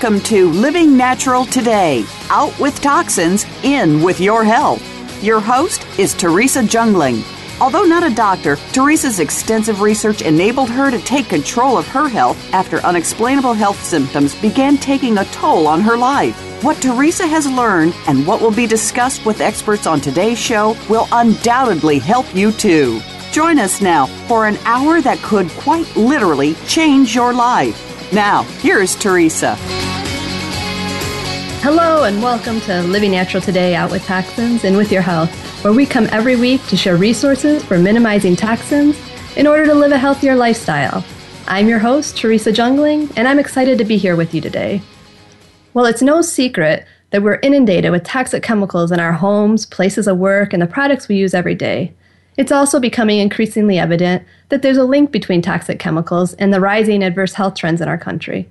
Welcome to Living Natural Today Out with Toxins, In with Your Health. Your host is Teresa Jungling. Although not a doctor, Teresa's extensive research enabled her to take control of her health after unexplainable health symptoms began taking a toll on her life. What Teresa has learned and what will be discussed with experts on today's show will undoubtedly help you too. Join us now for an hour that could quite literally change your life. Now, here's Teresa. Hello, and welcome to Living Natural Today Out with Toxins and with Your Health, where we come every week to share resources for minimizing toxins in order to live a healthier lifestyle. I'm your host, Teresa Jungling, and I'm excited to be here with you today. Well, it's no secret that we're inundated with toxic chemicals in our homes, places of work, and the products we use every day. It's also becoming increasingly evident that there's a link between toxic chemicals and the rising adverse health trends in our country.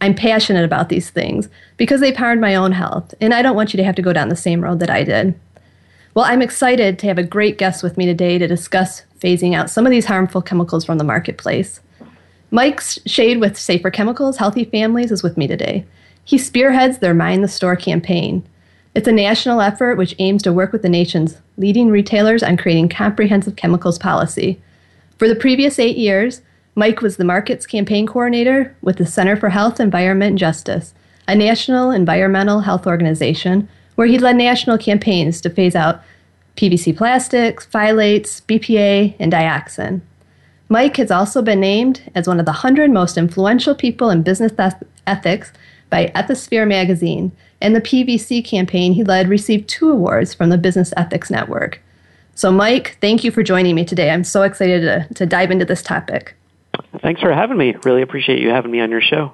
I'm passionate about these things because they've harmed my own health, and I don't want you to have to go down the same road that I did. Well, I'm excited to have a great guest with me today to discuss phasing out some of these harmful chemicals from the marketplace. Mike Schade with Safer Chemicals Healthy Families is with me today. He spearheads their Mind the Store campaign. It's a national effort which aims to work with the nation's leading retailers on creating comprehensive chemicals policy. For the previous eight years, Mike was the markets campaign coordinator with the Center for Health, Environment, and Justice, a national environmental health organization where he led national campaigns to phase out PVC plastics, phthalates, BPA, and dioxin. Mike has also been named as one of the 100 most influential people in business ethics by Ethisphere magazine and the PVC campaign he led received two awards from the Business Ethics Network. So, Mike, thank you for joining me today. I'm so excited to, to dive into this topic. Thanks for having me. Really appreciate you having me on your show.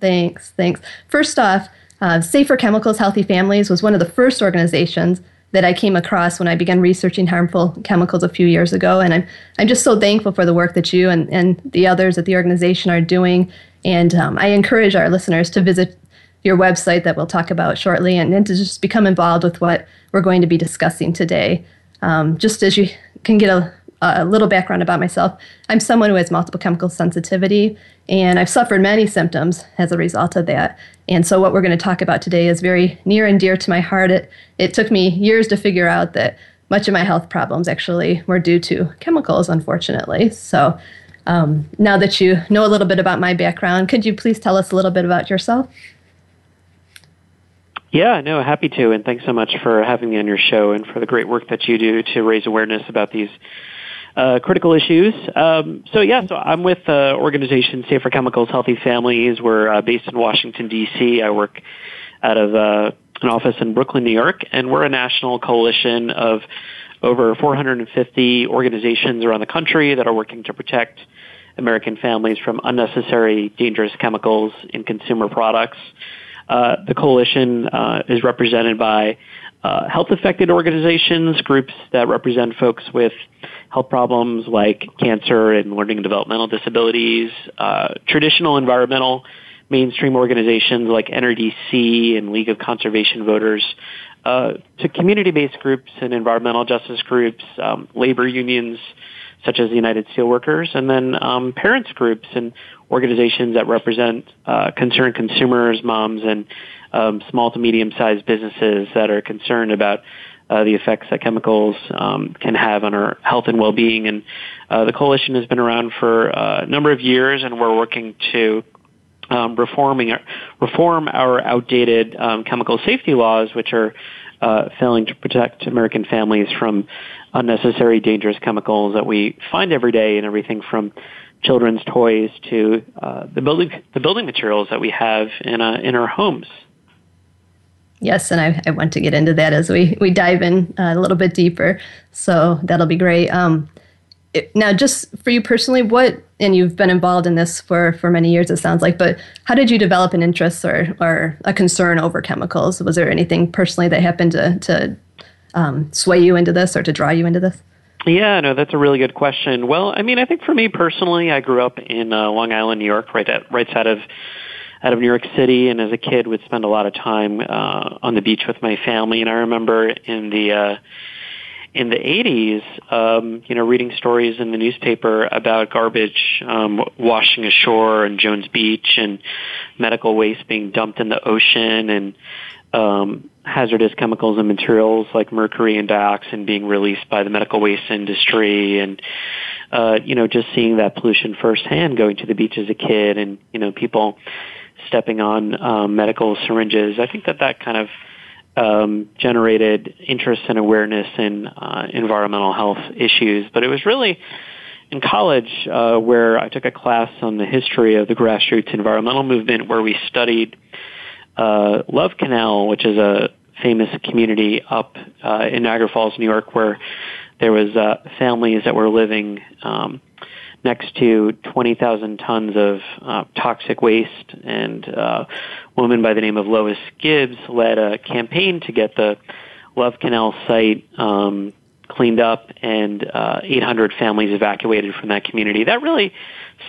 Thanks. Thanks. First off, uh, Safer Chemicals Healthy Families was one of the first organizations that I came across when I began researching harmful chemicals a few years ago. And I'm, I'm just so thankful for the work that you and, and the others at the organization are doing. And um, I encourage our listeners to visit your website that we'll talk about shortly and, and to just become involved with what we're going to be discussing today. Um, just as you can get a, a little background about myself, I'm someone who has multiple chemical sensitivity, and I've suffered many symptoms as a result of that. And so, what we're going to talk about today is very near and dear to my heart. It, it took me years to figure out that much of my health problems actually were due to chemicals, unfortunately. So, um, now that you know a little bit about my background, could you please tell us a little bit about yourself? Yeah, no, happy to, and thanks so much for having me on your show and for the great work that you do to raise awareness about these uh, critical issues. Um, so yeah, so I'm with uh, organization Safer Chemicals Healthy Families. We're uh, based in Washington D.C. I work out of uh, an office in Brooklyn, New York, and we're a national coalition of over 450 organizations around the country that are working to protect American families from unnecessary dangerous chemicals in consumer products. Uh, the coalition uh, is represented by uh, health affected organizations, groups that represent folks with health problems like cancer and learning and developmental disabilities, uh, traditional environmental mainstream organizations like NRDC and League of Conservation Voters, uh, to community-based groups and environmental justice groups, um, labor unions such as the United Steelworkers, and then um, parents groups and organizations that represent uh, concerned consumers, moms, and um, small to medium-sized businesses that are concerned about uh, the effects that chemicals um, can have on our health and well-being. And uh, the coalition has been around for uh, a number of years, and we're working to um, reforming reform our outdated um, chemical safety laws, which are uh, failing to protect American families from unnecessary dangerous chemicals that we find every day in everything from children's toys to uh, the building the building materials that we have in uh, in our homes. Yes, and I, I want to get into that as we, we dive in uh, a little bit deeper. So that'll be great. Um, it, now, just for you personally, what, and you've been involved in this for, for many years, it sounds like, but how did you develop an interest or, or a concern over chemicals? Was there anything personally that happened to, to um, sway you into this or to draw you into this? Yeah, no, that's a really good question. Well, I mean, I think for me personally, I grew up in uh, Long Island, New York, right at, right side of out of New York City, and as a kid, would spend a lot of time uh, on the beach with my family. And I remember in the uh, in the 80s, um, you know, reading stories in the newspaper about garbage um, washing ashore on Jones Beach and medical waste being dumped in the ocean and um, hazardous chemicals and materials like mercury and dioxin being released by the medical waste industry and uh, you know just seeing that pollution firsthand going to the beach as a kid and you know people stepping on um, medical syringes. I think that that kind of um, generated interest and awareness in uh, environmental health issues. But it was really in college uh, where i took a class on the history of the grassroots environmental movement where we studied uh, Love Canal, which is a famous community up uh, in Niagara Falls, New York, where there was uh, families that were living um, next to 20,000 tons of uh, toxic waste, and uh, a woman by the name of Lois Gibbs led a campaign to get the Love Canal site um, cleaned up and uh, 800 families evacuated from that community. That really,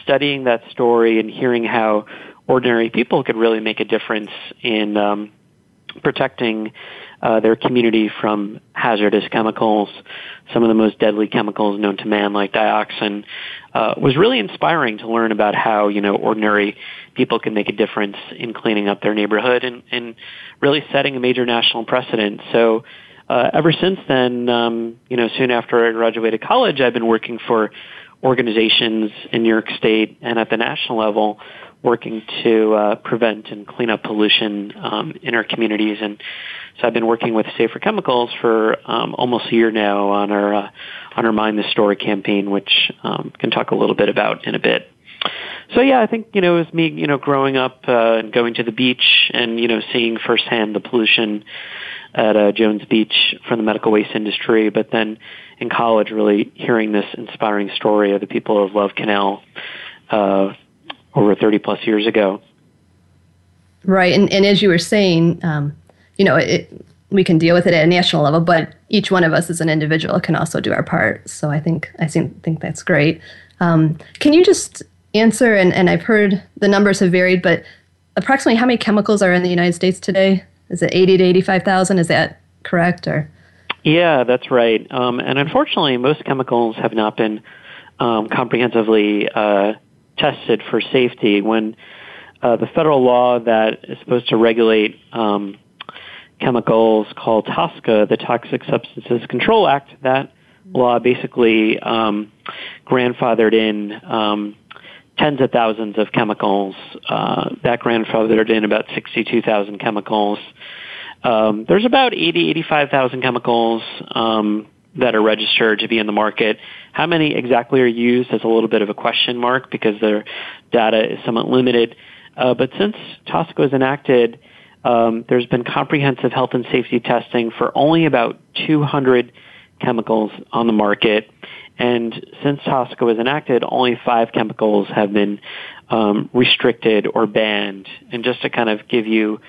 studying that story and hearing how ordinary people could really make a difference in um, protecting uh, their community from hazardous chemicals, some of the most deadly chemicals known to man, like dioxin, uh, was really inspiring to learn about how you know ordinary people can make a difference in cleaning up their neighborhood and, and really setting a major national precedent. So. Uh, ever since then, um, you know, soon after I graduated college, I've been working for organizations in New York State and at the national level working to uh, prevent and clean up pollution um, in our communities. And so I've been working with Safer Chemicals for um, almost a year now on our uh, on our Mind the Store campaign, which um, can talk a little bit about in a bit. So yeah, I think you know it was me, you know, growing up uh, and going to the beach and you know seeing firsthand the pollution at uh, Jones Beach from the medical waste industry, but then in college, really hearing this inspiring story of the people of Love Canal uh, over 30 plus years ago. Right, and, and as you were saying, um, you know, it, we can deal with it at a national level, but each one of us as an individual can also do our part. So I think I think, think that's great. Um, can you just answer? And, and I've heard the numbers have varied, but approximately how many chemicals are in the United States today? Is it eighty to eighty-five thousand? Is that correct? Or yeah, that's right. Um, and unfortunately, most chemicals have not been um, comprehensively uh, tested for safety. When uh, the federal law that is supposed to regulate um, chemicals called TSCA, the Toxic Substances Control Act, that law basically um, grandfathered in um, tens of thousands of chemicals. Uh, that grandfathered in about 62,000 chemicals. Um, there's about 80, 85,000 chemicals um, that are registered to be in the market. How many exactly are used is a little bit of a question mark because their data is somewhat limited. Uh, but since TSCA was enacted, um, there's been comprehensive health and safety testing for only about 200 chemicals on the market. And since TSCA was enacted, only five chemicals have been um, restricted or banned. And just to kind of give you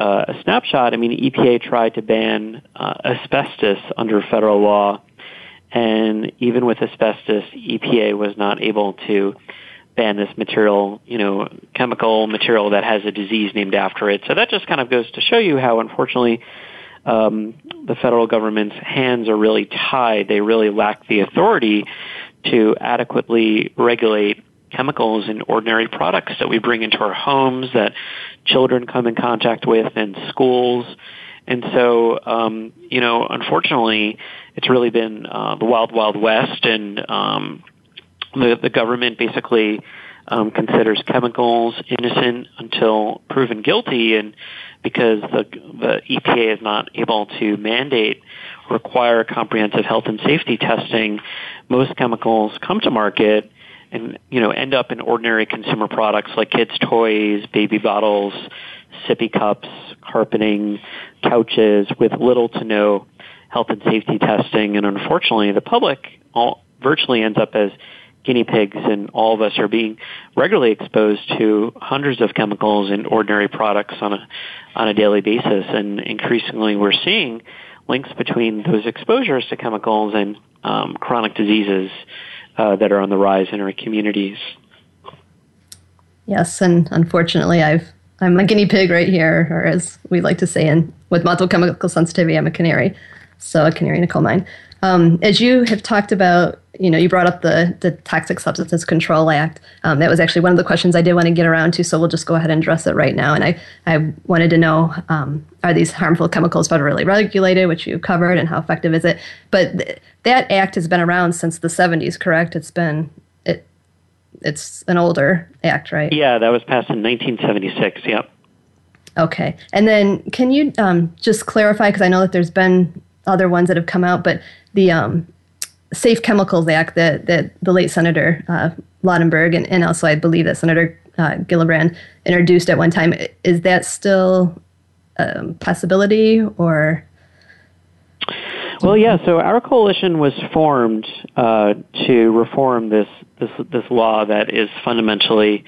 uh, a snapshot, I mean, EPA tried to ban uh, asbestos under federal law, and even with asbestos, EPA was not able to ban this material, you know, chemical material that has a disease named after it. So that just kind of goes to show you how, unfortunately, um, the federal government's hands are really tied. They really lack the authority to adequately regulate chemicals in ordinary products that we bring into our homes that children come in contact with in schools. And so, um, you know, unfortunately, it's really been uh, the wild, wild west, and um, the, the government basically um, considers chemicals innocent until proven guilty, and because the, the EPA is not able to mandate require comprehensive health and safety testing, most chemicals come to market and you know end up in ordinary consumer products like kids toys baby bottles sippy cups, carpeting, couches with little to no health and safety testing. And unfortunately, the public all, virtually ends up as guinea pigs and all of us are being regularly exposed to hundreds of chemicals in ordinary products on a on a daily basis and increasingly we're seeing links between those exposures to chemicals and um, chronic diseases uh, that are on the rise in our communities. Yes, and unfortunately, I've I'm a guinea pig right here, or as we like to say, in with multiple chemical sensitivity, I'm a canary. So a canary in a coal mine. Um, as you have talked about, you know, you brought up the, the Toxic Substances Control Act. Um, that was actually one of the questions I did want to get around to, so we'll just go ahead and address it right now. And I, I wanted to know um, are these harmful chemicals federally regulated, which you covered, and how effective is it? But th- that act has been around since the 70s, correct? It's been, it, it's an older act, right? Yeah, that was passed in 1976, yep. Okay. And then can you um, just clarify, because I know that there's been other ones that have come out, but the um, Safe Chemicals Act that, that the late Senator uh, Lautenberg and, and also I believe that Senator uh, Gillibrand introduced at one time, is that still a possibility or? Well, yeah. So our coalition was formed uh, to reform this this this law that is fundamentally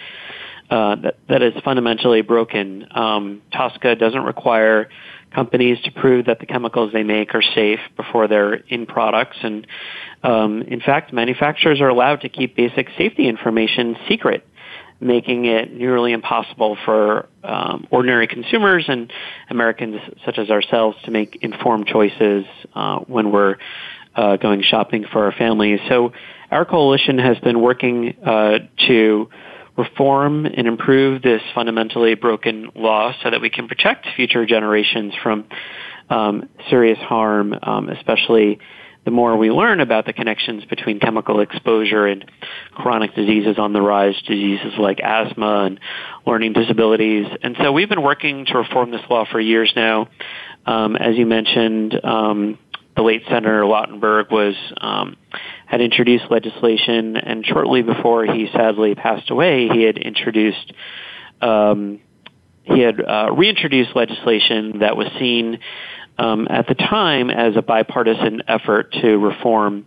uh, that that is fundamentally broken. Um, doesn't require companies to prove that the chemicals they make are safe before they're in products. And um, in fact, manufacturers are allowed to keep basic safety information secret, making it nearly impossible for um, ordinary consumers and Americans such as ourselves to make informed choices uh, when we're uh, going shopping for our families. So our coalition has been working uh, to reform and improve this fundamentally broken law so that we can protect future generations from um, serious harm, um, especially the more we learn about the connections between chemical exposure and chronic diseases on the rise, diseases like asthma and learning disabilities. And so we've been working to reform this law for years now. Um, as you mentioned, um, the late Senator Lautenberg was um, had introduced legislation, and shortly before he sadly passed away, he had introduced um, he had uh, reintroduced legislation that was seen um, at the time as a bipartisan effort to reform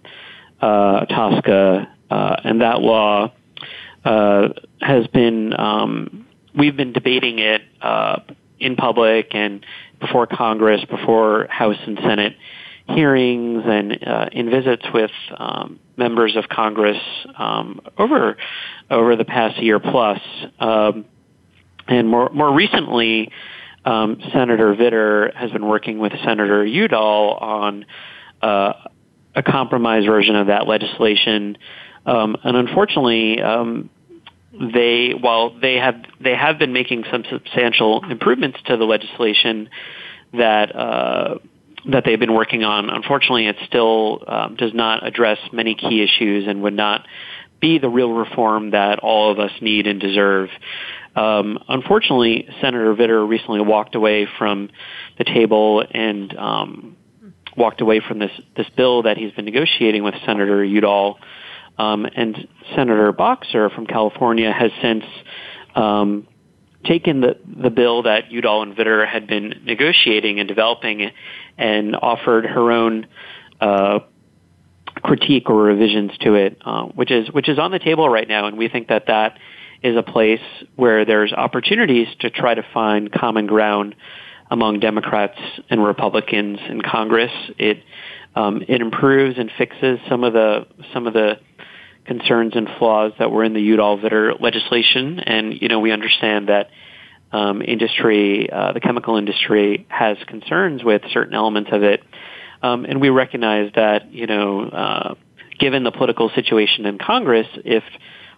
uh, TSCA, uh, and that law uh, has been um, we've been debating it uh, in public and before Congress, before House and Senate hearings and uh, in visits with um, members of Congress um, over over the past year plus, um, and more more recently, um, Senator Vitter has been working with Senator Udall on uh, a compromise version of that legislation, um, and unfortunately. Um, they, while they have they have been making some substantial improvements to the legislation that uh, that they've been working on. Unfortunately, it still um, does not address many key issues and would not be the real reform that all of us need and deserve. Um, unfortunately, Senator Vitter recently walked away from the table and um, walked away from this this bill that he's been negotiating with Senator Udall. Um, and Senator Boxer from California has since um, taken the, the bill that Udall and Vitter had been negotiating and developing and offered her own uh, critique or revisions to it, uh, which is which is on the table right now, and we think that that is a place where there's opportunities to try to find common ground among Democrats and Republicans in Congress. It um, it improves and fixes some of the some of the concerns and flaws that were in the Udall Vitter legislation, and you know we understand that um, industry, uh, the chemical industry, has concerns with certain elements of it, um, and we recognize that you know, uh, given the political situation in Congress, if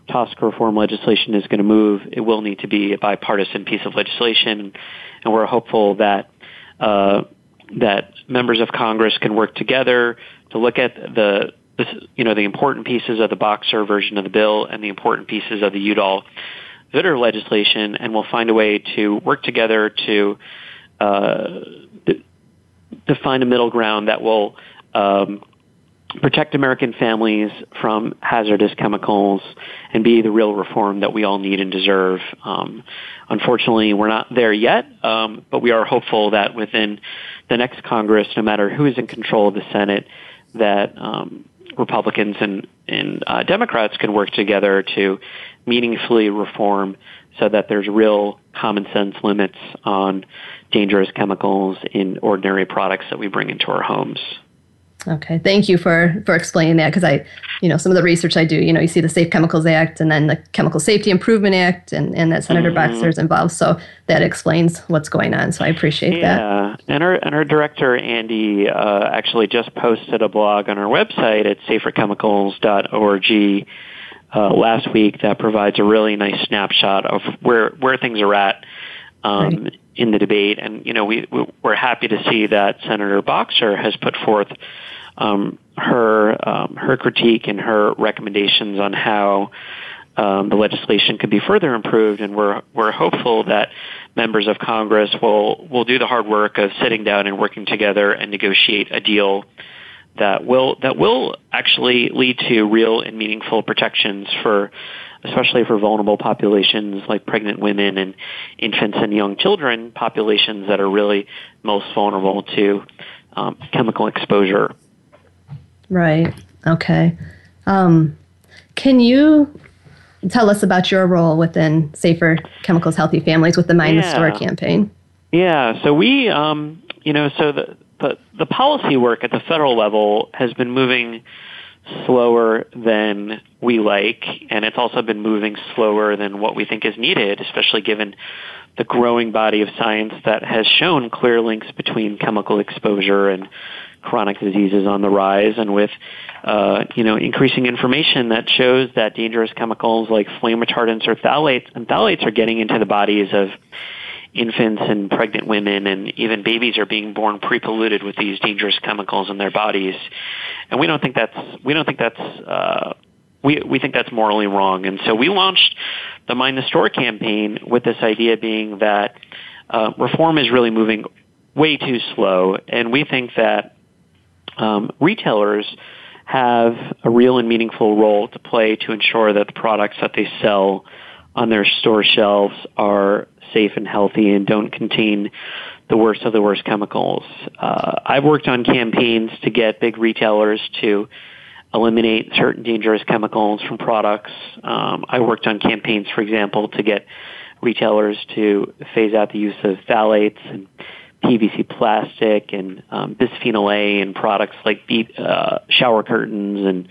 TSCA reform legislation is going to move, it will need to be a bipartisan piece of legislation, and we're hopeful that uh, that members of Congress can work together to look at the, you know the important pieces of the Boxer version of the bill and the important pieces of the Udall Vitter legislation, and we'll find a way to work together to uh, to find a middle ground that will um, protect American families from hazardous chemicals and be the real reform that we all need and deserve. Um, unfortunately, we're not there yet, um, but we are hopeful that within the next Congress, no matter who is in control of the Senate, that um, Republicans and, and uh, Democrats can work together to meaningfully reform so that there's real common sense limits on dangerous chemicals in ordinary products that we bring into our homes. Okay, thank you for for explaining that because I, you know, some of the research I do, you know, you see the Safe Chemicals Act and then the Chemical Safety Improvement Act, and and that Senator mm-hmm. Boxer's involved, so that explains what's going on. So I appreciate yeah. that. Yeah, and our and our director Andy uh, actually just posted a blog on our website at saferchemicals.org uh, last week that provides a really nice snapshot of where where things are at. Um, right. In the debate, and you know, we we're happy to see that Senator Boxer has put forth um, her um, her critique and her recommendations on how um, the legislation could be further improved, and we're we're hopeful that members of Congress will will do the hard work of sitting down and working together and negotiate a deal that will that will actually lead to real and meaningful protections for especially for vulnerable populations like pregnant women and infants and young children populations that are really most vulnerable to um, chemical exposure Right. Okay. Um, can you tell us about your role within Safer Chemicals Healthy Families with the Mind yeah. the Store campaign? Yeah. So we, um, you know, so the, the the policy work at the federal level has been moving slower than we like, and it's also been moving slower than what we think is needed, especially given the growing body of science that has shown clear links between chemical exposure and chronic diseases on the rise and with uh, you know increasing information that shows that dangerous chemicals like flame retardants or phthalates and phthalates are getting into the bodies of infants and pregnant women and even babies are being born pre-polluted with these dangerous chemicals in their bodies. And we don't think that's we don't think that's uh, we we think that's morally wrong. And so we launched the mind the store campaign with this idea being that uh, reform is really moving way too slow. And we think that um, retailers have a real and meaningful role to play to ensure that the products that they sell on their store shelves are safe and healthy and don't contain the worst of the worst chemicals. Uh, I've worked on campaigns to get big retailers to eliminate certain dangerous chemicals from products. Um, I worked on campaigns, for example, to get retailers to phase out the use of phthalates and PVC plastic and um, bisphenol A in products like uh, shower curtains and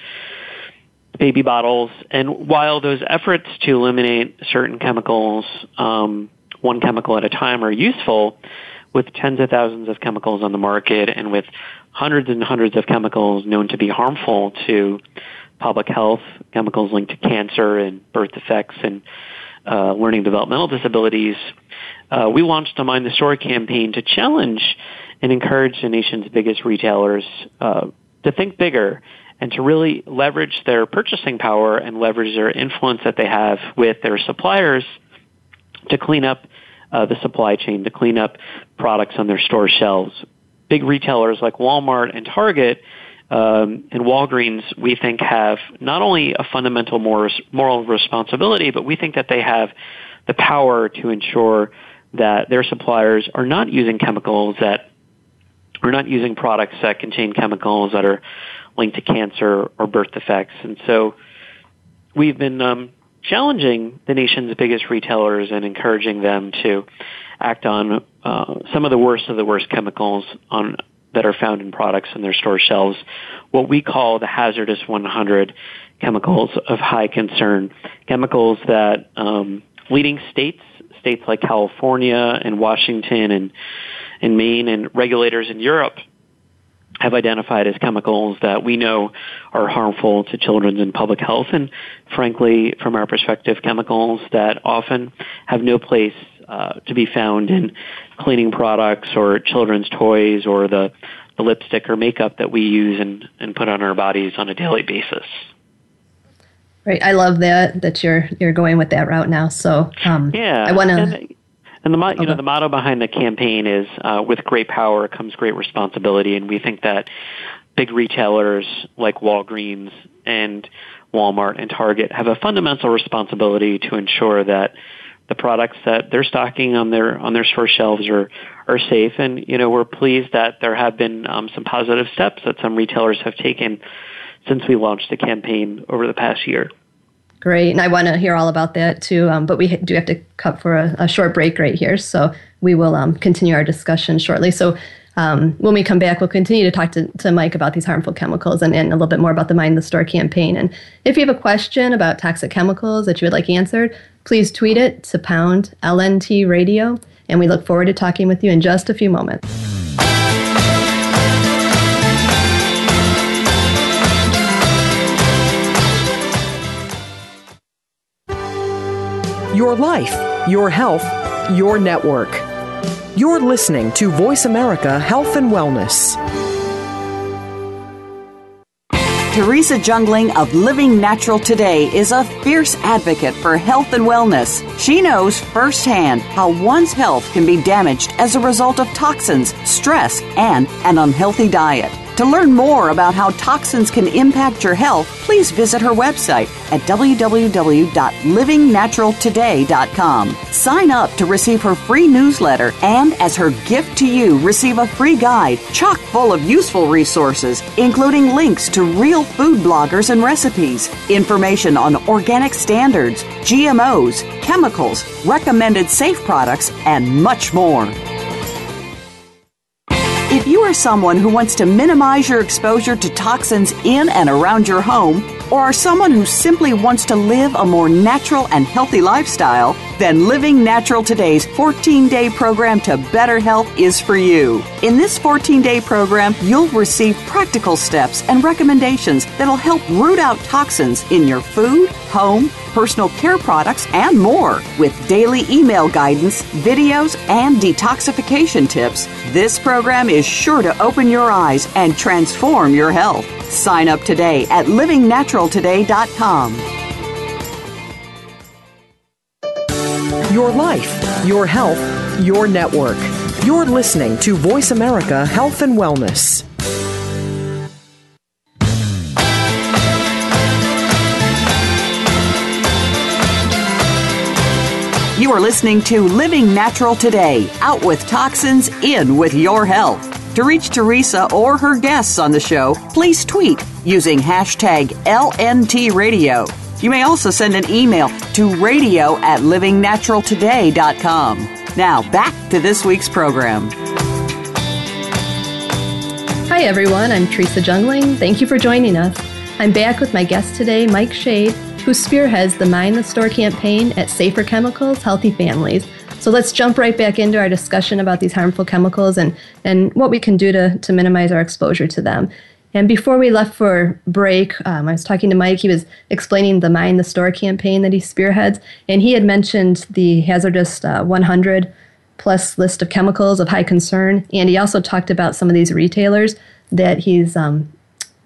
baby bottles. And while those efforts to eliminate certain chemicals, um, one chemical at a time, are useful, with tens of thousands of chemicals on the market and with hundreds and hundreds of chemicals known to be harmful to public health, chemicals linked to cancer and birth defects and uh, learning developmental disabilities, uh, we launched a Mind the Store campaign to challenge and encourage the nation's biggest retailers uh, to think bigger and to really leverage their purchasing power and leverage their influence that they have with their suppliers to clean up uh, the supply chain, to clean up products on their store shelves. Big retailers like Walmart and Target um, and Walgreens, we think, have not only a fundamental moral responsibility, but we think that they have the power to ensure that their suppliers are not using chemicals that are not using products that contain chemicals that are linked to cancer or birth defects. And so we've been um, challenging the nation's biggest retailers and encouraging them to act on uh, some of the worst of the worst chemicals on that are found in products on their store shelves, what we call the hazardous 100 chemicals of high concern, chemicals that um, leading states states like California and Washington and, and Maine and regulators in Europe have identified as chemicals that we know are harmful to children's and public health and frankly from our perspective chemicals that often have no place uh, to be found in cleaning products or children's toys or the, the lipstick or makeup that we use and, and put on our bodies on a daily basis. Right. I love that that you're you're going with that route now. So um, yeah, I want to. And, the you know the motto behind the campaign is uh, with great power comes great responsibility, and we think that big retailers like Walgreens and Walmart and Target have a fundamental responsibility to ensure that the products that they're stocking on their on their store shelves are are safe. And you know, we're pleased that there have been um, some positive steps that some retailers have taken since we launched the campaign over the past year. Great, and I want to hear all about that too. Um, but we do have to cut for a, a, short break right here, so we will um, continue our discussion shortly. So. Um, when we come back, we'll continue to talk to, to Mike about these harmful chemicals and, and a little bit more about the Mind the Store campaign. And if you have a question about toxic chemicals that you would like answered, please tweet it to pound LNT radio. And we look forward to talking with you in just a few moments. Your life, your health, your network. You're listening to Voice America Health and Wellness. Teresa Jungling of Living Natural Today is a fierce advocate for health and wellness. She knows firsthand how one's health can be damaged as a result of toxins, stress, and an unhealthy diet. To learn more about how toxins can impact your health, please visit her website at www.livingnaturaltoday.com. Sign up to receive her free newsletter and, as her gift to you, receive a free guide chock full of useful resources, including links to real food bloggers and recipes, information on organic standards, GMOs, chemicals, recommended safe products, and much more. Are someone who wants to minimize your exposure to toxins in and around your home, or are someone who simply wants to live a more natural and healthy lifestyle, then Living Natural Today's 14 day program to better health is for you. In this 14 day program, you'll receive practical steps and recommendations that'll help root out toxins in your food, home, personal care products, and more. With daily email guidance, videos, and detoxification tips, this program is sure to open your eyes and transform your health. Sign up today at livingnaturaltoday.com. Your life, your health, your network. You're listening to Voice America Health and Wellness. You are listening to Living Natural Today, out with toxins, in with your health. To reach Teresa or her guests on the show, please tweet using hashtag LNTRadio. You may also send an email to radio at livingnaturaltoday.com. Now, back to this week's program. Hi, everyone. I'm Teresa Jungling. Thank you for joining us. I'm back with my guest today, Mike Schade, who spearheads the Mind the Store campaign at Safer Chemicals Healthy Families. So let's jump right back into our discussion about these harmful chemicals and, and what we can do to, to minimize our exposure to them. And before we left for break, um, I was talking to Mike. He was explaining the Mind the Store campaign that he spearheads, and he had mentioned the hazardous uh, 100 plus list of chemicals of high concern. And he also talked about some of these retailers that he's um,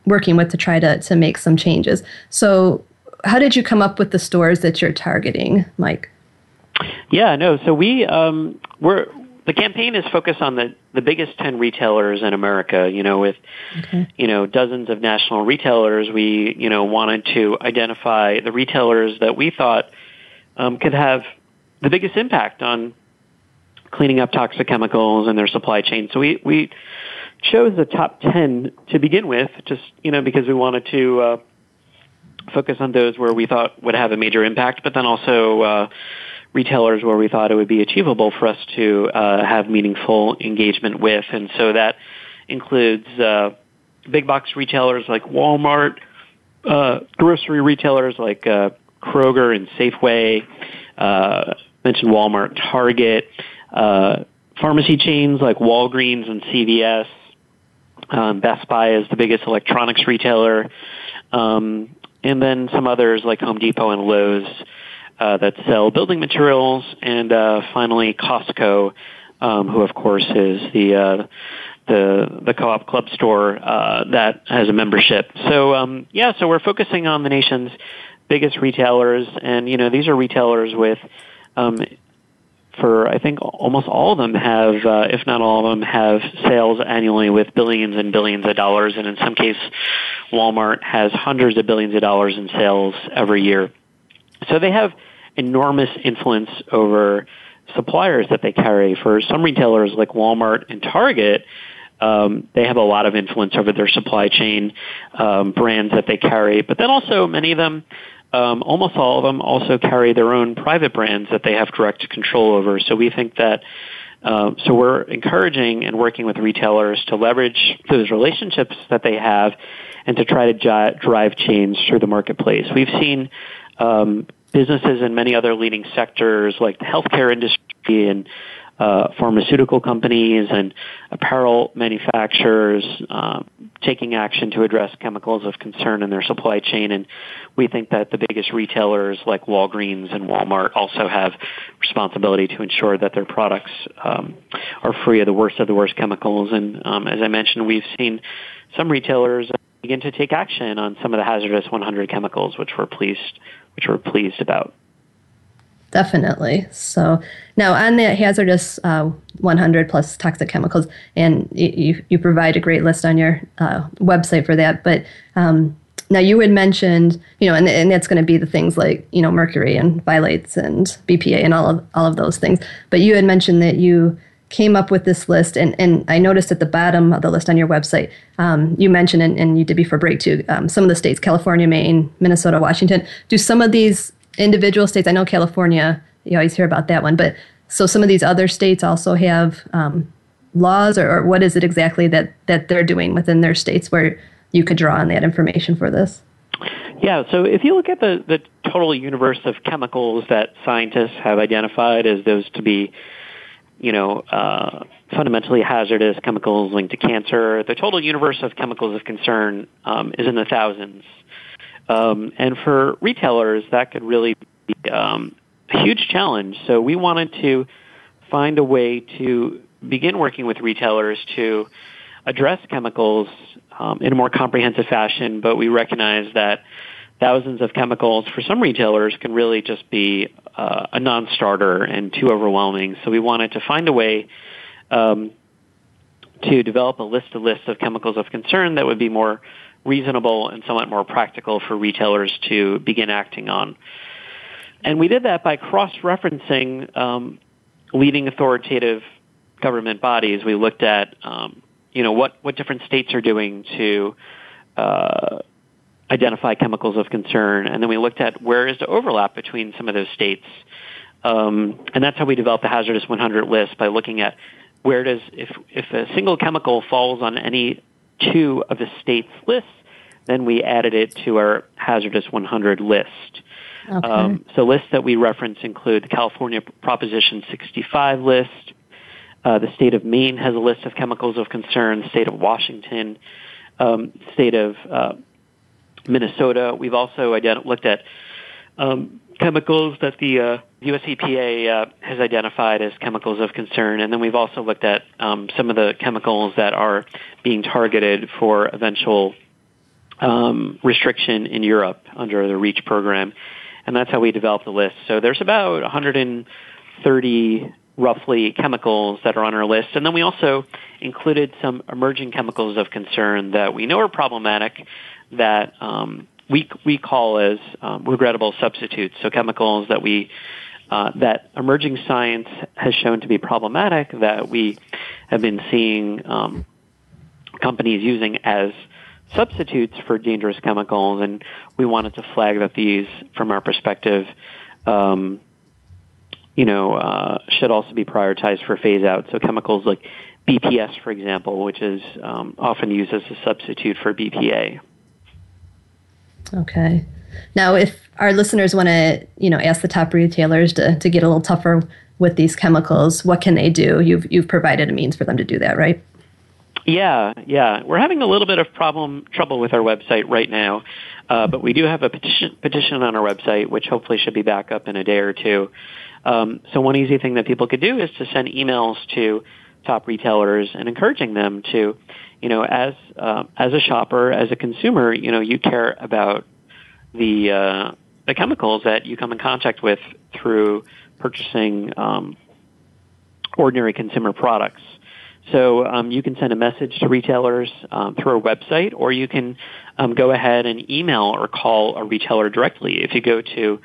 working with to try to, to make some changes. So, how did you come up with the stores that you're targeting, Mike? Yeah, no. So we um, we're the campaign is focused on the the biggest ten retailers in America. You know, with okay. you know dozens of national retailers, we you know wanted to identify the retailers that we thought um, could have the biggest impact on cleaning up toxic chemicals in their supply chain. So we we chose the top ten to begin with, just you know because we wanted to. Uh, focus on those where we thought would have a major impact, but then also uh, retailers where we thought it would be achievable for us to uh, have meaningful engagement with. And so that includes uh, big box retailers like Walmart, uh, grocery retailers like uh, Kroger and Safeway, uh, mentioned Walmart, Target, uh, pharmacy chains like Walgreens and CVS. Um, Best Buy is the biggest electronics retailer, um, and then some others like Home Depot and Lowe's that sell building materials, and uh, finally Costco, um, who of course is the uh, the the co-op club store uh, that has a membership. So um, yeah, so we're focusing on the nation's biggest retailers, and you know these are retailers with um, for I think almost all of them have, uh, if not all of them, have sales annually with billions and billions of dollars, and in some cases, Walmart has hundreds of billions of dollars in sales every year. So they have enormous influence over suppliers that they carry. For some retailers like Walmart and Target, um, they have a lot of influence over their supply chain um, brands that they carry. But then also many of them, um, almost all of them, also carry their own private brands that they have direct control over. So we think that. Uh, so we're encouraging and working with retailers to leverage those relationships that they have and to try to j- drive change through the marketplace. We've seen um, businesses in many other leading sectors like the healthcare industry and uh, pharmaceutical companies and apparel manufacturers uh, taking action to address chemicals of concern in their supply chain. And we think that the biggest retailers like Walgreens and Walmart also have responsibility to ensure that their products um, are free of the worst of the worst chemicals. And um, as I mentioned, we've seen some retailers begin to take action on some of the hazardous 100 chemicals, which we're pleased, which we're pleased about. Definitely. So now on the hazardous uh, 100 plus toxic chemicals, and you, you provide a great list on your uh, website for that. But um, now you had mentioned, you know, and, and that's going to be the things like, you know, mercury and phthalates and BPA and all of, all of those things. But you had mentioned that you came up with this list, and, and I noticed at the bottom of the list on your website, um, you mentioned, and, and you did before break too, um, some of the states, California, Maine, Minnesota, Washington. Do some of these individual states, I know California, you always hear about that one, but so some of these other states also have um, laws, or, or what is it exactly that, that they're doing within their states where you could draw on that information for this? Yeah, so if you look at the, the total universe of chemicals that scientists have identified as those to be, you know, uh, fundamentally hazardous chemicals linked to cancer, the total universe of chemicals of concern um, is in the thousands. Um, and for retailers, that could really be um, a huge challenge. So we wanted to find a way to begin working with retailers to address chemicals um, in a more comprehensive fashion, but we recognize that thousands of chemicals for some retailers can really just be uh, a non-starter and too overwhelming. So we wanted to find a way um, to develop a list of lists of chemicals of concern that would be more reasonable and somewhat more practical for retailers to begin acting on. And we did that by cross-referencing um, leading authoritative government bodies. We looked at, um, you know, what, what different states are doing to uh, identify chemicals of concern, and then we looked at where is the overlap between some of those states. Um, and that's how we developed the hazardous 100 list by looking at where does if if a single chemical falls on any two of the state's lists, then we added it to our hazardous 100 list. Okay. Um, so lists that we reference include the California Proposition 65 list. Uh, the state of Maine has a list of chemicals of concern. The state of Washington, um, state of uh, Minnesota. We've also looked at um, chemicals that the uh, US EPA uh, has identified as chemicals of concern, and then we've also looked at um, some of the chemicals that are being targeted for eventual um, restriction in Europe under the REACH program, and that's how we developed the list. So there's about 130 roughly chemicals that are on our list, and then we also included some emerging chemicals of concern that we know are problematic that um, we we call as um, regrettable substitutes. So chemicals that we uh, that emerging science has shown to be problematic that we have been seeing um, companies using as substitutes for dangerous chemicals, and we wanted to flag that these, from our perspective, um, you know, uh, should also be prioritized for phase out. So chemicals like BPS, for example, which is um, often used as a substitute for BPA. Okay. Now, if our listeners want to, you know, ask the top retailers to, to get a little tougher with these chemicals, what can they do? You've you've provided a means for them to do that, right? Yeah, yeah. We're having a little bit of problem trouble with our website right now, uh, but we do have a petition, petition on our website, which hopefully should be back up in a day or two. Um, so one easy thing that people could do is to send emails to top retailers and encouraging them to you know, as uh, as a shopper, as a consumer, you know, you care about the uh, the chemicals that you come in contact with through purchasing um, ordinary consumer products. So um, you can send a message to retailers um, through our website, or you can um, go ahead and email or call a retailer directly. If you go to,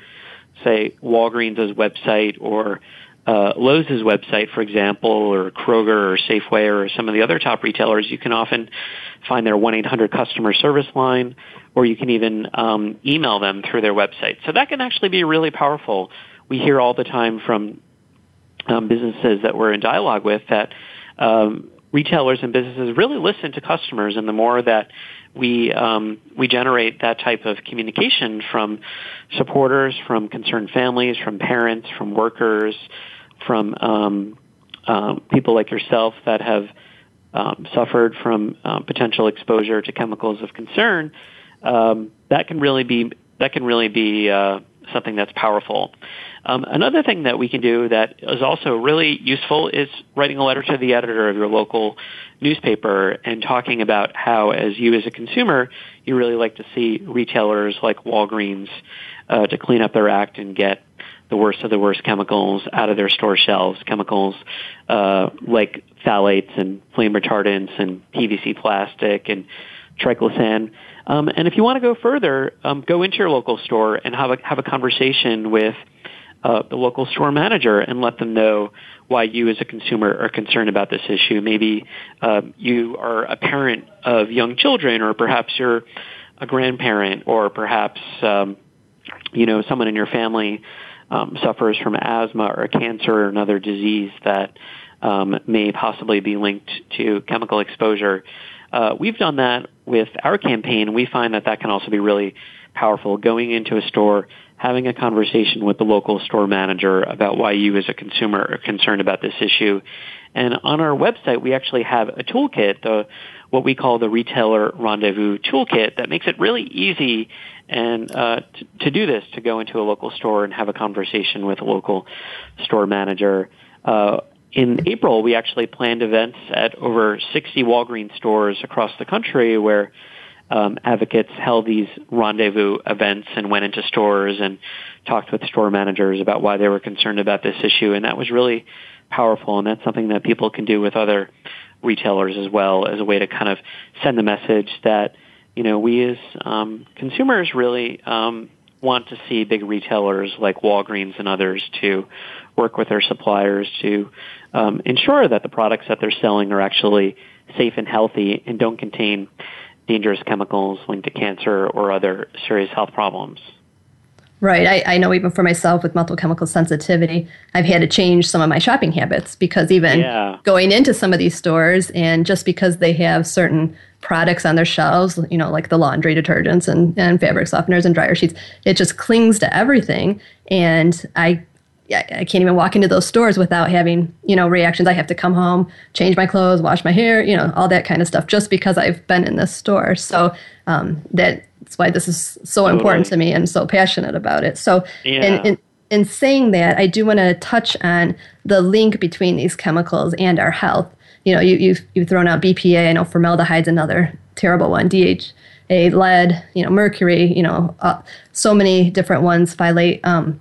say, Walgreens' website or uh, Lowe's website, for example, or Kroger or Safeway or some of the other top retailers, you can often find their 1-800 customer service line, or you can even um, email them through their website. So that can actually be really powerful. We hear all the time from um, businesses that we're in dialogue with that um, retailers and businesses really listen to customers, and the more that we um, we generate that type of communication from supporters, from concerned families, from parents, from workers, from um, um, people like yourself that have um, suffered from um, potential exposure to chemicals of concern. Um, that can really be that can really be uh, something that's powerful. Um, another thing that we can do that is also really useful is writing a letter to the editor of your local newspaper and talking about how, as you as a consumer, you really like to see retailers like Walgreens uh, to clean up their act and get the worst of the worst chemicals out of their store shelves, chemicals uh, like phthalates and flame retardants and PVC plastic and triclosan. Um, and if you want to go further, um, go into your local store and have a have a conversation with uh, the local store manager and let them know why you as a consumer are concerned about this issue. Maybe uh, you are a parent of young children, or perhaps you're a grandparent, or perhaps um, you know someone in your family um, suffers from asthma or cancer or another disease that um, may possibly be linked to chemical exposure. Uh, we've done that with our campaign. We find that that can also be really powerful. Going into a store, having a conversation with the local store manager about why you as a consumer are concerned about this issue. And on our website, we actually have a toolkit, the, what we call the Retailer Rendezvous Toolkit, that makes it really easy and uh, to, to do this, to go into a local store and have a conversation with a local store manager. Uh, in April, we actually planned events at over 60 Walgreens stores across the country where um, advocates held these rendezvous events and went into stores and talked with store managers about why they were concerned about this issue. And that was really powerful. And that's something that people can do with other retailers as well as a way to kind of send the message that, you know, we as um, consumers really um, want to see big retailers like Walgreens and others to work with their suppliers to um, ensure that the products that they're selling are actually safe and healthy and don't contain dangerous chemicals linked to cancer or other serious health problems. Right. I, I know even for myself with multiple chemical sensitivity, I've had to change some of my shopping habits because even yeah. going into some of these stores and just because they have certain products on their shelves, you know, like the laundry detergents and, and fabric softeners and dryer sheets, it just clings to everything. And I I can't even walk into those stores without having, you know, reactions. I have to come home, change my clothes, wash my hair, you know, all that kind of stuff just because I've been in this store. So um, that's why this is so totally. important to me and so passionate about it. So, yeah. in, in, in saying that, I do want to touch on the link between these chemicals and our health. You know, you, you've, you've thrown out BPA. I know formaldehyde's another terrible one. DHA, lead, you know, mercury, you know, uh, so many different ones, phthalate. Um,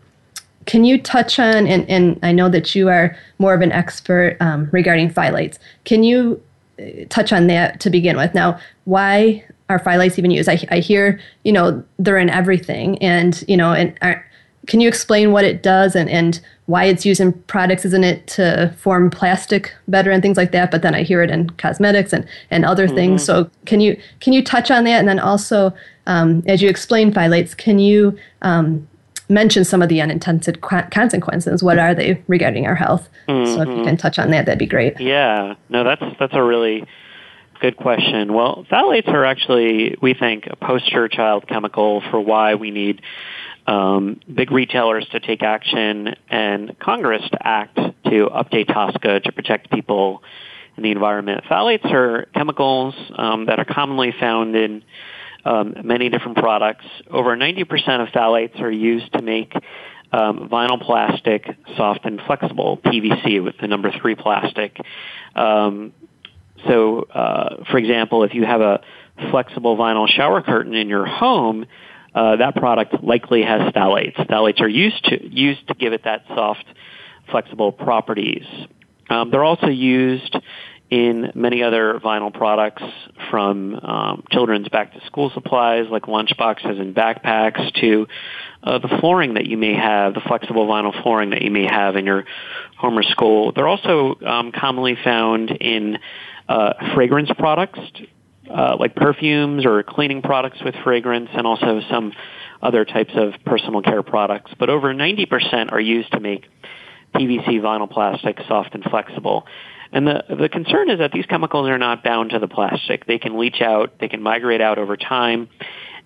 can you touch on, and, and I know that you are more of an expert um, regarding phthalates. Can you uh, touch on that to begin with? Now, why are phthalates even used? I, I hear, you know, they're in everything. And, you know, and are, can you explain what it does and, and why it's used in products? Isn't it to form plastic better and things like that? But then I hear it in cosmetics and, and other mm-hmm. things. So can you can you touch on that? And then also, um, as you explain phthalates, can you um, mention some of the unintended consequences. What are they regarding our health? Mm-hmm. So if you mm-hmm. can touch on that, that'd be great. Yeah, no, that's that's a really good question. Well, phthalates are actually, we think, a poster child chemical for why we need um, big retailers to take action and Congress to act to update TSCA to protect people and the environment. Phthalates are chemicals um, that are commonly found in um, many different products. Over 90% of phthalates are used to make um, vinyl plastic soft and flexible, PVC with the number three plastic. Um, so, uh, for example, if you have a flexible vinyl shower curtain in your home, uh, that product likely has phthalates. Phthalates are used to used to give it that soft, flexible properties. Um, they're also used in many other vinyl products from um, children's back to school supplies like lunch boxes and backpacks to uh, the flooring that you may have, the flexible vinyl flooring that you may have in your home or school. They're also um, commonly found in uh, fragrance products uh, like perfumes or cleaning products with fragrance and also some other types of personal care products. But over 90% are used to make PVC vinyl plastic soft and flexible. And the, the concern is that these chemicals are not bound to the plastic. They can leach out, they can migrate out over time,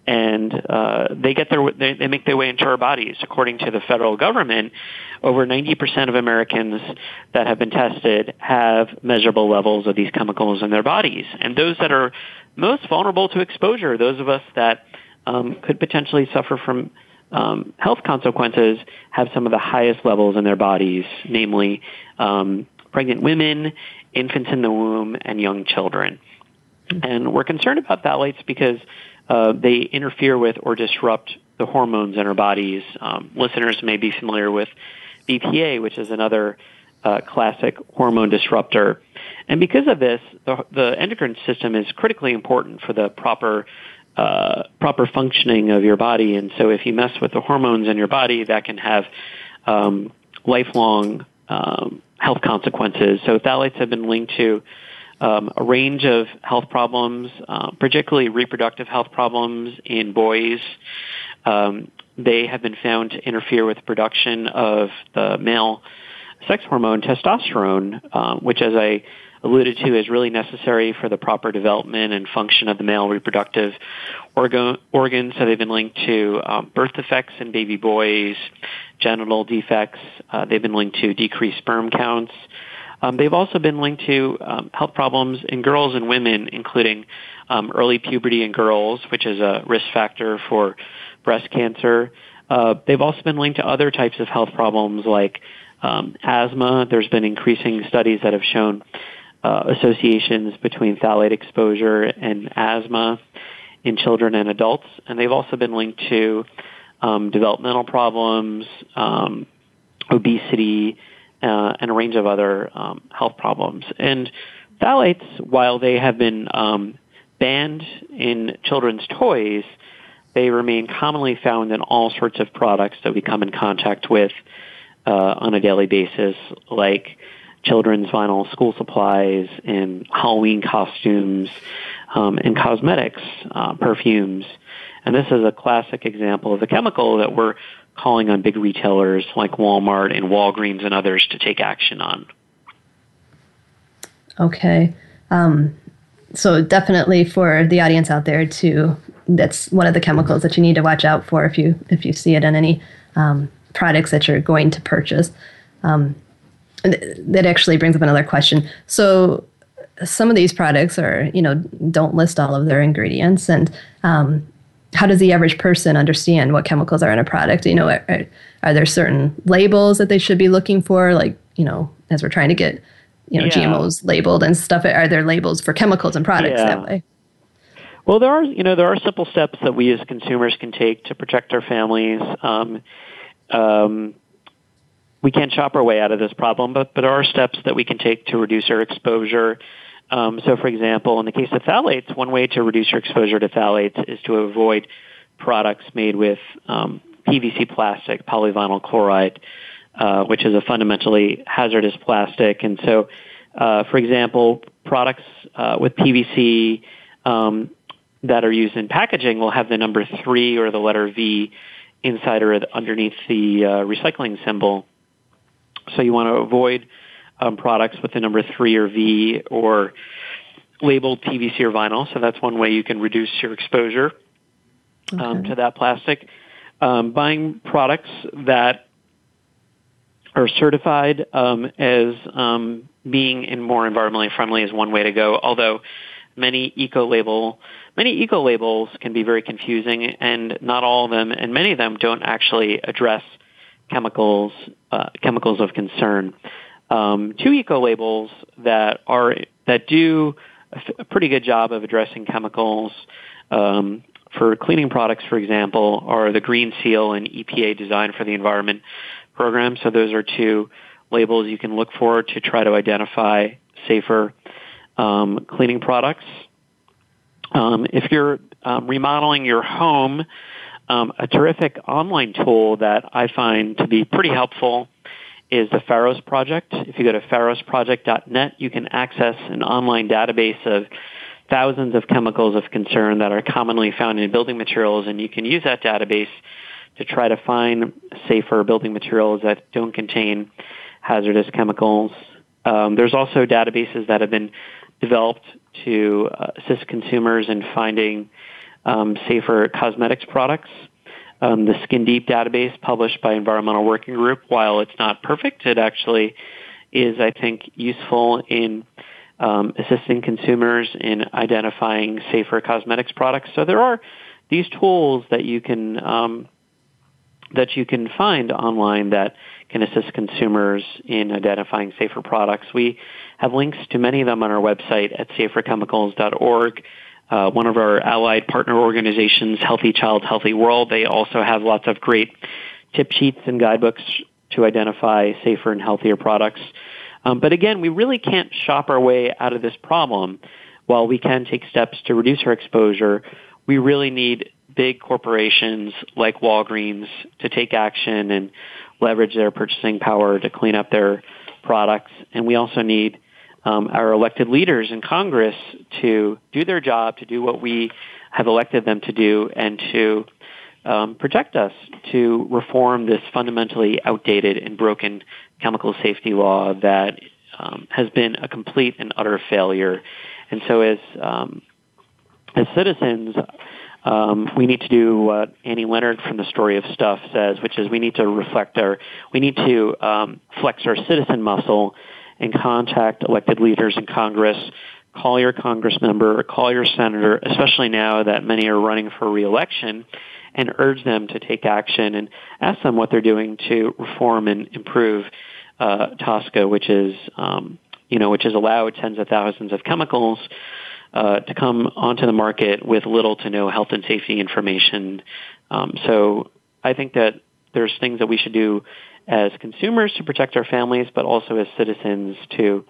and uh, they get their they, they make their way into our bodies. According to the federal government, over 90% of Americans that have been tested have measurable levels of these chemicals in their bodies, and those that are most vulnerable to exposure, those of us that um, could potentially suffer from um, health consequences, have some of the highest levels in their bodies, namely um, pregnant women, infants in the womb, and young children. And we're concerned about phthalates because uh, they interfere with or disrupt the hormones in our bodies. Um, listeners may be familiar with BPA, which is another uh, classic hormone disruptor. And because of this, the, the, endocrine system is critically important for the proper uh, proper functioning of your body. And so, if you mess with the hormones in your body, that can have um, lifelong um, health consequences. So phthalates have been linked to um, a range of health problems, uh, particularly reproductive health problems in boys. Um, they have been found to interfere with the production of the male sex hormone testosterone, um, which, as I alluded to, is really necessary for the proper development and function of the male reproductive organ, organs. So they've been linked to um, birth defects in baby boys, genital defects. Uh, they've been linked to decreased sperm counts. Um, they've also been linked to um, health problems in girls and women, including um, early puberty in girls, which is a risk factor for breast cancer. Uh, they've also been linked to other types of health problems like um, asthma. There's been increasing studies that have shown uh, associations between phthalate exposure and asthma in children and adults, and they've also been linked to um, developmental problems, um, obesity, uh, and a range of other um, health problems. And phthalates, while they have been um, banned in children's toys, they remain commonly found in all sorts of products that we come in contact with uh, on a daily basis, like children's vinyl school supplies and Halloween costumes um, and cosmetics, uh, perfumes. And this is a classic example of a chemical that we're calling on big retailers like Walmart and Walgreens and others to take action on. Okay. Um, so definitely for the audience out there too, that's one of the chemicals that you need to watch out for if you if you see it in any um, products that you're going to purchase. Um, that actually brings up another question. So some of these products are, you know, don't list all of their ingredients, and um, how does the average person understand what chemicals are in a product? You know, are, are, there certain labels that they should be looking for? Like, you know, as we're trying to get, you know, yeah. GMOs labeled and stuff. Are there labels for chemicals and products yeah. that way? Well, there are, you know, there are simple steps that we as consumers can take to protect our families. Um, um, we can't shop our way out of this problem, but, but there are steps that we can take to reduce our exposure. Um, so, for example, in the case of phthalates, one way to reduce your exposure to phthalates is to avoid products made with um, PVC plastic, polyvinyl chloride, uh, which is a fundamentally hazardous plastic. And so, uh, for example, products uh, with PVC um, that are used in packaging will have the number three or the letter V inside or underneath the uh, recycling symbol. So you want to avoid um, products with the number three or V or labeled PVC or vinyl. So that's one way you can reduce your exposure um, okay. to that plastic. Um, buying products that are certified um, as um, being in more environmentally friendly is one way to go. Although many eco label many eco labels can be very confusing, and not all of them, and many of them don't actually address chemicals uh, chemicals of concern. Um, two eco labels that are that do a pretty good job of addressing chemicals um, for cleaning products, for example, are the Green Seal and EPA Design for the Environment program. So those are two labels you can look for to try to identify safer um, cleaning products. Um, if you're um, remodeling your home, um, a terrific online tool that I find to be pretty helpful is the Pharos Project. If you go to pharosproject.net, you can access an online database of thousands of chemicals of concern that are commonly found in building materials, and you can use that database to try to find safer building materials that don't contain hazardous chemicals. Um, there's also databases that have been developed to uh, assist consumers in finding um, safer cosmetics products. Um, the Skin Deep database published by Environmental Working Group, while it's not perfect, it actually is, I think, useful in um, assisting consumers in identifying safer cosmetics products. So there are these tools that you can um, that you can find online that can assist consumers in identifying safer products. We have links to many of them on our website at saferchemicals.org. Uh, one of our allied partner organizations, Healthy Child, Healthy World, they also have lots of great tip sheets and guidebooks to identify safer and healthier products. Um, but again, we really can't shop our way out of this problem. While we can take steps to reduce our exposure, we really need big corporations like Walgreens to take action and leverage their purchasing power to clean up their products. And we also need um, our elected leaders in Congress to do their job, to do what we have elected them to do, and to um, protect us, to reform this fundamentally outdated and broken chemical safety law that um, has been a complete and utter failure. And so, as um, as citizens, um, we need to do what Annie Leonard from the Story of Stuff says, which is we need to reflect our, we need to um, flex our citizen muscle and contact elected leaders in Congress. Call your Congress member, call your senator, especially now that many are running for reelection, and urge them to take action and ask them what they're doing to reform and improve uh, TSCA, which is um, you know which has allowed tens of thousands of chemicals uh, to come onto the market with little to no health and safety information. Um, so I think that there's things that we should do as consumers to protect our families, but also as citizens to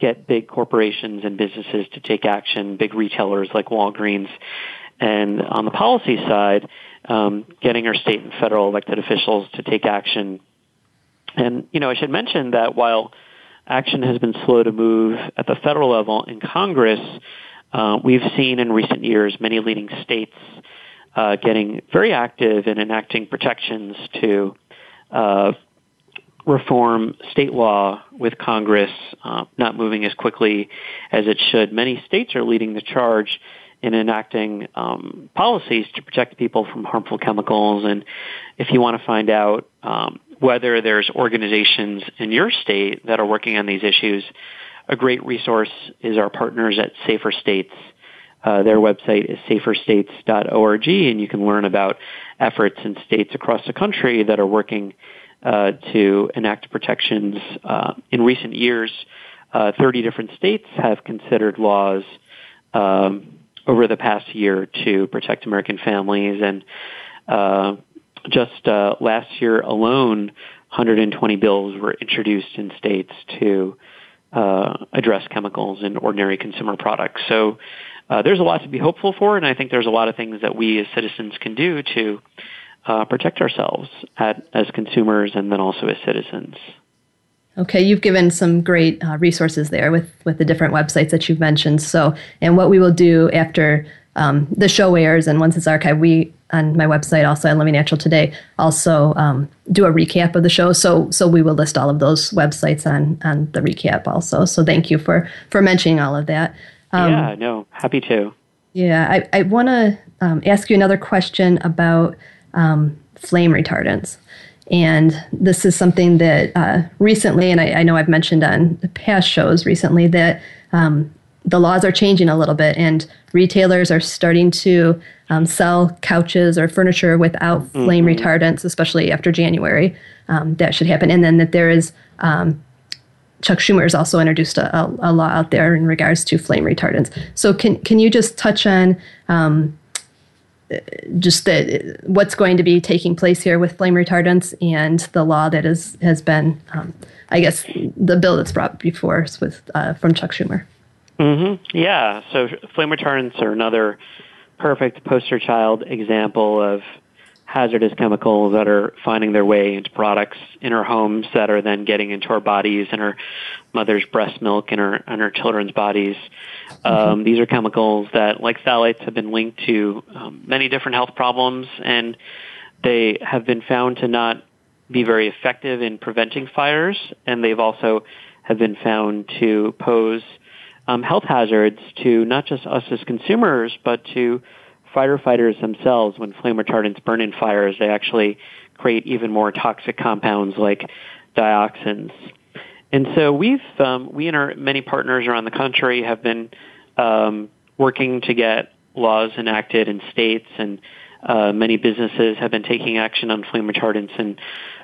get big corporations and businesses to take action, big retailers like Walgreens. And on the policy side, um, getting our state and federal elected officials to take action. And, you know, I should mention that while action has been slow to move at the federal level in Congress, uh, we've seen in recent years many leading states uh, getting very active in enacting protections to uh, reform state law with Congress uh, not moving as quickly as it should. Many states are leading the charge in enacting um, policies to protect people from harmful chemicals. And if you want to find out um, whether there's organizations in your state that are working on these issues, a great resource is our partners at Safer States. Uh, their website is saferstates.org, and you can learn about efforts in states across the country that are working uh, to enact protections. Uh, in recent years, uh, 30 different states have considered laws um, over the past year to protect American families, and uh, just last year alone, 120 bills were introduced in states to address chemicals in ordinary consumer products. So uh, there's a lot to be hopeful for, and I think there's a lot of things that we as citizens can do to uh, protect ourselves at, as consumers and then also as citizens. Okay, you've given some great uh, resources there with with the different websites that you've mentioned. So, and what we will do after um, the show airs and once it's archived, we on my website also on Living Natural Today also um, do a recap of the show. So so we will list all of those websites on on the recap also. So thank you for for mentioning all of that. Um, yeah, no, happy to. Yeah, I I want to um, ask you another question about um, flame retardants. And this is something that uh, recently, and I, I, know I've mentioned on past shows recently, that um, the laws are changing a little bit, and retailers are starting to um, sell couches or furniture without mm-hmm. flame retardants, especially after January. Um, that should happen. And then that there is um, Chuck Schumer has also introduced a, a, a, law out there in regards to flame retardants. So can can you just touch on um, just the, what's going to be taking place here with flame retardants and the law that is, has been, um, I guess, the bill that's brought before us with uh, from Chuck Schumer. Mm-hmm. Yeah. So flame retardants are another perfect poster child example of hazardous chemicals that are finding their way into products in our homes that are then getting into our bodies and our mother's breast milk and our, and our children's bodies. Um, these are chemicals that, like phthalates, have been linked to um, many different health problems, and they have been found to not be very effective in preventing fires, and they've also have been found to pose um, health hazards to not just us as consumers, but to firefighters themselves, when flame retardants burn in fires, they actually create even more toxic compounds like dioxins. And so we've, um, we and our many partners around the country have been um, working to get laws enacted in states, and uh, many businesses have been taking action on flame retardants in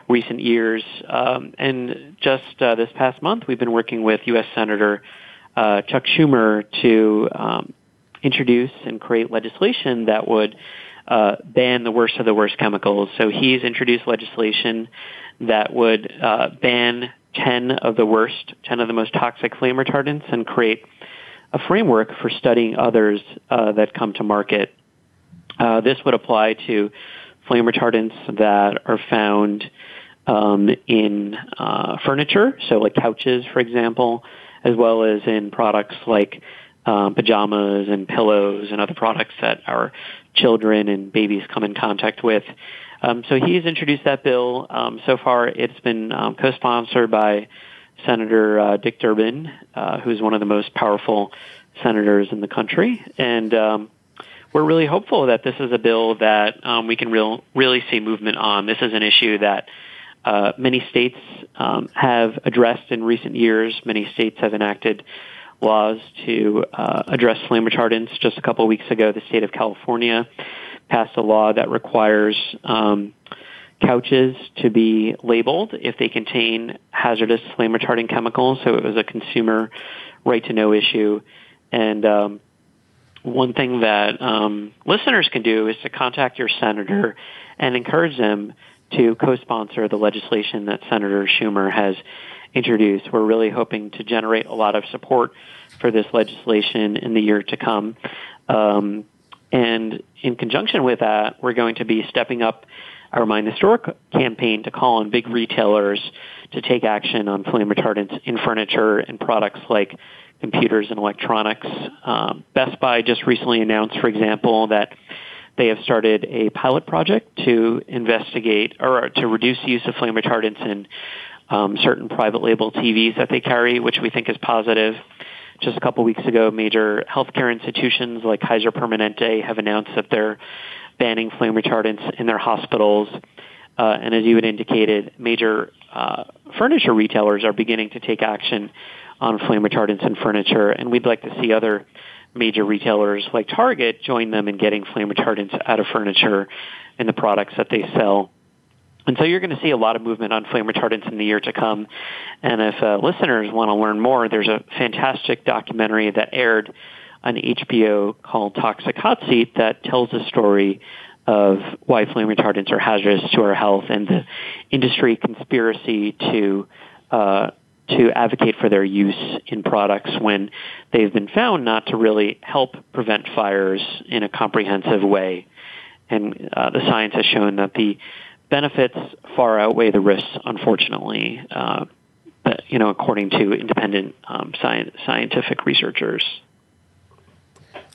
recent years. Um, and just uh, this past month, we've been working with U.S. Senator uh, Chuck Schumer to um, introduce and create legislation that would uh, ban the worst of the worst chemicals. So he's introduced legislation that would uh, ban 10 of the worst, 10 of the most toxic flame retardants and create a framework for studying others uh, that come to market. Uh, this would apply to flame retardants that are found um, in uh, furniture, so like couches, for example, as well as in products like um, pajamas and pillows and other products that our children and babies come in contact with. Um, so he's introduced that bill. Um, so far, it's been um, co-sponsored by Senator uh, Dick Durbin, uh, who's one of the most powerful senators in the country, and um, we're really hopeful that this is a bill that um, we can real, really see movement on. This is an issue that uh, many states um, have addressed in recent years. Many states have enacted laws to uh, address flame retardants. Just a couple of weeks ago, the state of California passed a law that requires um, couches to be labeled if they contain hazardous flame retardant chemicals. So it was a consumer right to know issue. And um, one thing that um, listeners can do is to contact your senator and encourage them to co-sponsor the legislation that Senator Schumer has introduced. We're really hoping to generate a lot of support for this legislation in the year to come. Um, and in conjunction with that, we're going to be stepping up our Mind the Store campaign to call on big retailers to take action on flame retardants in furniture and products like computers and electronics. Um, Best Buy just recently announced, for example, that they have started a pilot project to investigate or to reduce the use of flame retardants in um, certain private label TVs that they carry, which we think is positive. Just a couple weeks ago, major healthcare institutions like Kaiser Permanente have announced that they're banning flame retardants in their hospitals. Uh, and as you had indicated, major uh, furniture retailers are beginning to take action on flame retardants in furniture, and we'd like to see other major retailers like Target join them in getting flame retardants out of furniture in the products that they sell. And so you're going to see a lot of movement on flame retardants in the year to come. And if uh, listeners want to learn more, there's a fantastic documentary that aired on HBO called Toxic Hot Seat that tells the story of why flame retardants are hazardous to our health and the industry conspiracy to uh, to advocate for their use in products when they've been found not to really help prevent fires in a comprehensive way. And uh, the science has shown that the benefits far outweigh the risks, unfortunately, uh, but, you know, according to independent um, science, scientific researchers.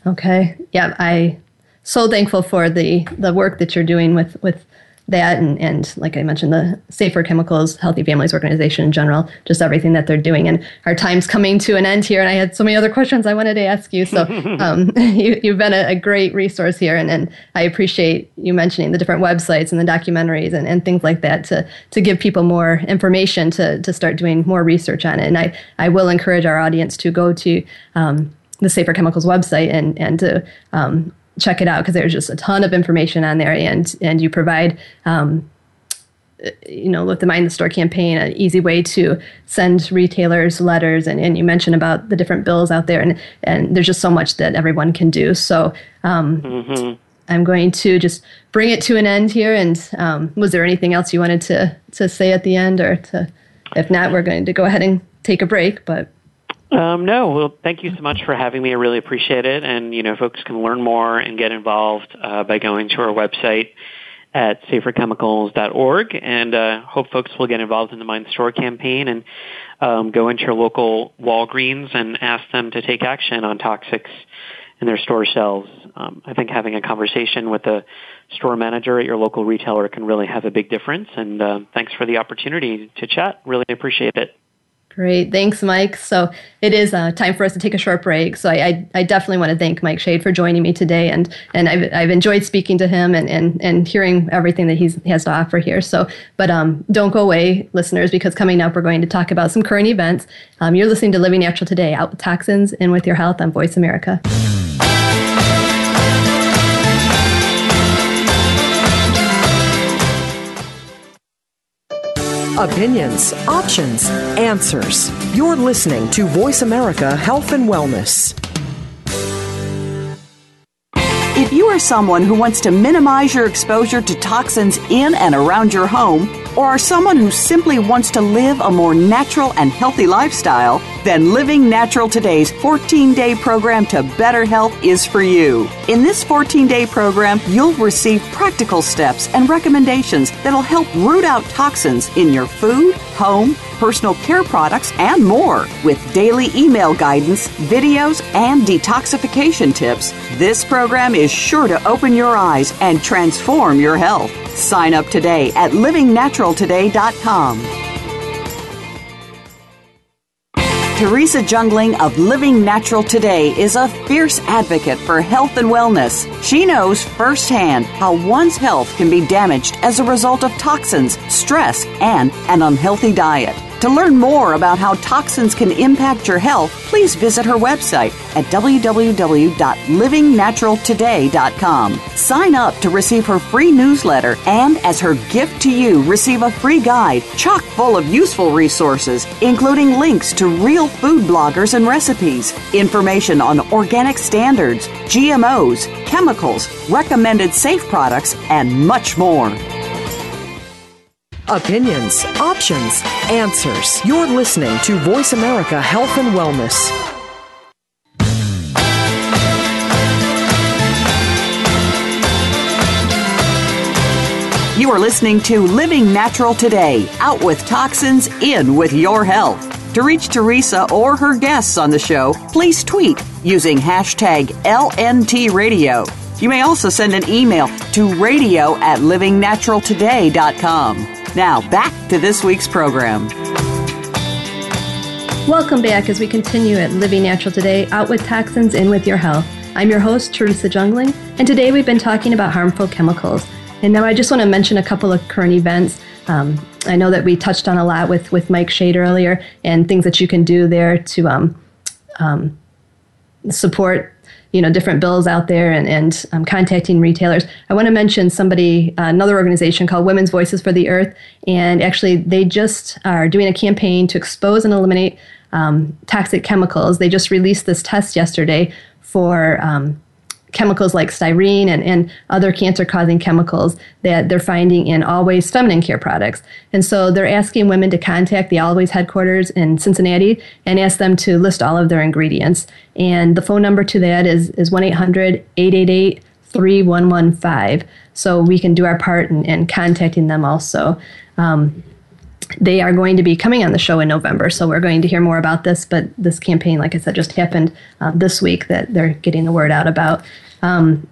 Okay. Yeah, I so thankful for the the work that you're doing with with that and, and like I mentioned, the Safer Chemicals Healthy Families organization in general, just everything that they're doing. And our time's coming to an end here, and I had so many other questions I wanted to ask you. So um, you, have been a, a, great resource here, and, and I appreciate you mentioning the different websites and the documentaries and, and things like that to, to give people more information to, to start doing more research on it. And I, I will encourage our audience to go to um, the Safer Chemicals website and, and to um, check it out because there's just a ton of information on there, and and you provide. Um, you know, with the Mind the Store campaign, an easy way to send retailers letters, and, and you mentioned about the different bills out there, and and there's just so much that everyone can do. So, um, mm-hmm. I'm going to just bring it to an end here. And um, was there anything else you wanted to to say at the end, or to? If not, we're going to go ahead and take a break. But um, no, well, thank you so much for having me. I really appreciate it. And you know, folks can learn more and get involved uh, by going to our website at saferchemicals.org. And uh, hope folks will get involved in the Mind Store campaign and um, go into your local Walgreens and ask them to take action on toxics in their store shelves. Um, I think having a conversation with the store manager at your local retailer can really have a big difference. And uh, thanks for the opportunity to chat. Really appreciate it. Great. Thanks, Mike. So it is uh, time for us to take a short break. So I, I, I, definitely want to thank Mike Schade for joining me today. And, and I've, I've enjoyed speaking to him and, and, and hearing everything that he's, he has to offer here. So, but um, don't go away, listeners, because coming up, we're going to talk about some current events. Um, you're listening to Living Natural Today, out with toxins and with your health on Voice America. Opinions, options, answers. You're listening to Voice America Health and Wellness. If you are someone who wants to minimize your exposure to toxins in and around your home, or are someone who simply wants to live a more natural and healthy lifestyle, then Living Natural Today's 14 day program to better health is for you. In this 14 day program, you'll receive practical steps and recommendations that'll help root out toxins in your food, home, personal care products, and more. With daily email guidance, videos, and detoxification tips, this program is sure to open your eyes and transform your health. Sign up today at livingnaturaltoday.com. Teresa Jungling of Living Natural Today is a fierce advocate for health and wellness. She knows firsthand how one's health can be damaged as a result of toxins, stress, and an unhealthy diet. To learn more about how toxins can impact your health, please visit her website at www.livingnaturaltoday.com. Sign up to receive her free newsletter and, as her gift to you, receive a free guide chock full of useful resources, including links to real food bloggers and recipes, information on organic standards, GMOs, chemicals, recommended safe products, and much more. Opinions, options, answers. You're listening to Voice America Health and Wellness. You are listening to Living Natural Today, out with toxins, in with your health. To reach Teresa or her guests on the show, please tweet using hashtag LNTRadio. You may also send an email to radio at livingnaturaltoday.com. Now, back to this week's program. Welcome back as we continue at Living Natural Today, out with toxins, in with your health. I'm your host, Teresa Jungling, and today we've been talking about harmful chemicals. And now I just want to mention a couple of current events. Um, I know that we touched on a lot with, with Mike Schade earlier and things that you can do there to um, um, support you know different bills out there and, and um, contacting retailers. I want to mention somebody uh, another organization called women's voices for the earth and actually they just are doing a campaign to expose and eliminate um, toxic chemicals. They just released this test yesterday for um, chemicals like styrene and, and other cancer causing chemicals that they're finding in Always feminine care products. And so they're asking women to contact the Always headquarters in Cincinnati and ask them to list all of their ingredients. And the phone number to that is, is 1 800 888 3115. So we can do our part in, in contacting them also. Um, they are going to be coming on the show in November, so we're going to hear more about this. But this campaign, like I said, just happened uh, this week that they're getting the word out about. Um,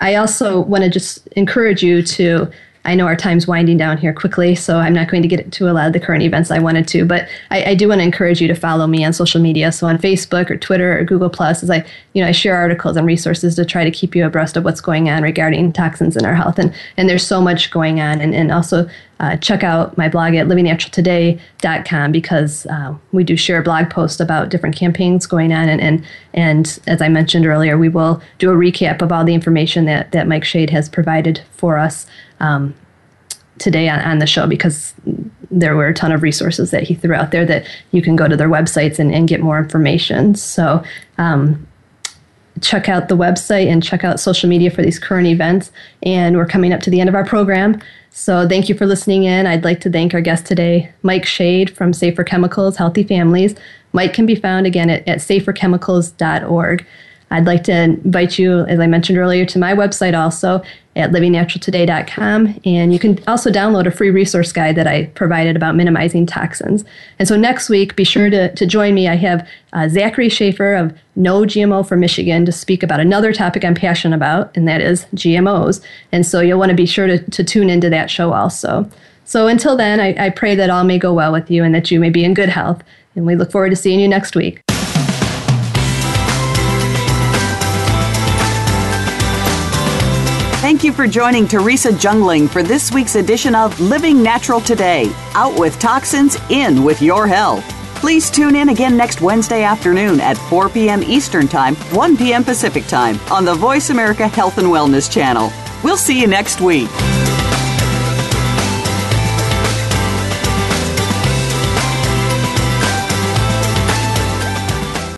I also want to just encourage you to. I know our time's winding down here quickly, so I'm not going to get to a lot of the current events I wanted to, but I, I do want to encourage you to follow me on social media. So on Facebook or Twitter or Google Plus, as I, you know, I share articles and resources to try to keep you abreast of what's going on regarding toxins in our health. And and there's so much going on, and and also uh, check out my blog at livingnaturaltoday.com because uh, we do share blog posts about different campaigns going on. And, and, and as I mentioned earlier, we will do a recap of all the information that, that Mike Schade has provided for us um, today on, on the show because there were a ton of resources that he threw out there that you can go to their websites and, and get more information. So, um, check out the website and check out social media for these current events. And we're coming up to the end of our program. So thank you for listening in. I'd like to thank our guest today, Mike Schade from Safer Chemicals Healthy Families. Mike can be found again at, at saferchemicals.org. I'd like to invite you, as I mentioned earlier, to my website also at livingnaturaltoday.com. And you can also download a free resource guide that I provided about minimizing toxins. And so next week, be sure to, to join me. I have uh, Zachary Schaefer of No GMO for Michigan to speak about another topic I'm passionate about, and that is GMOs. And so you'll want to be sure to, to tune into that show also. So until then, I, I pray that all may go well with you and that you may be in good health. And we look forward to seeing you next week. Thank you for joining Teresa Jungling for this week's edition of Living Natural Today Out with Toxins, In with Your Health. Please tune in again next Wednesday afternoon at 4 p.m. Eastern Time, 1 p.m. Pacific Time on the Voice America Health and Wellness channel. We'll see you next week.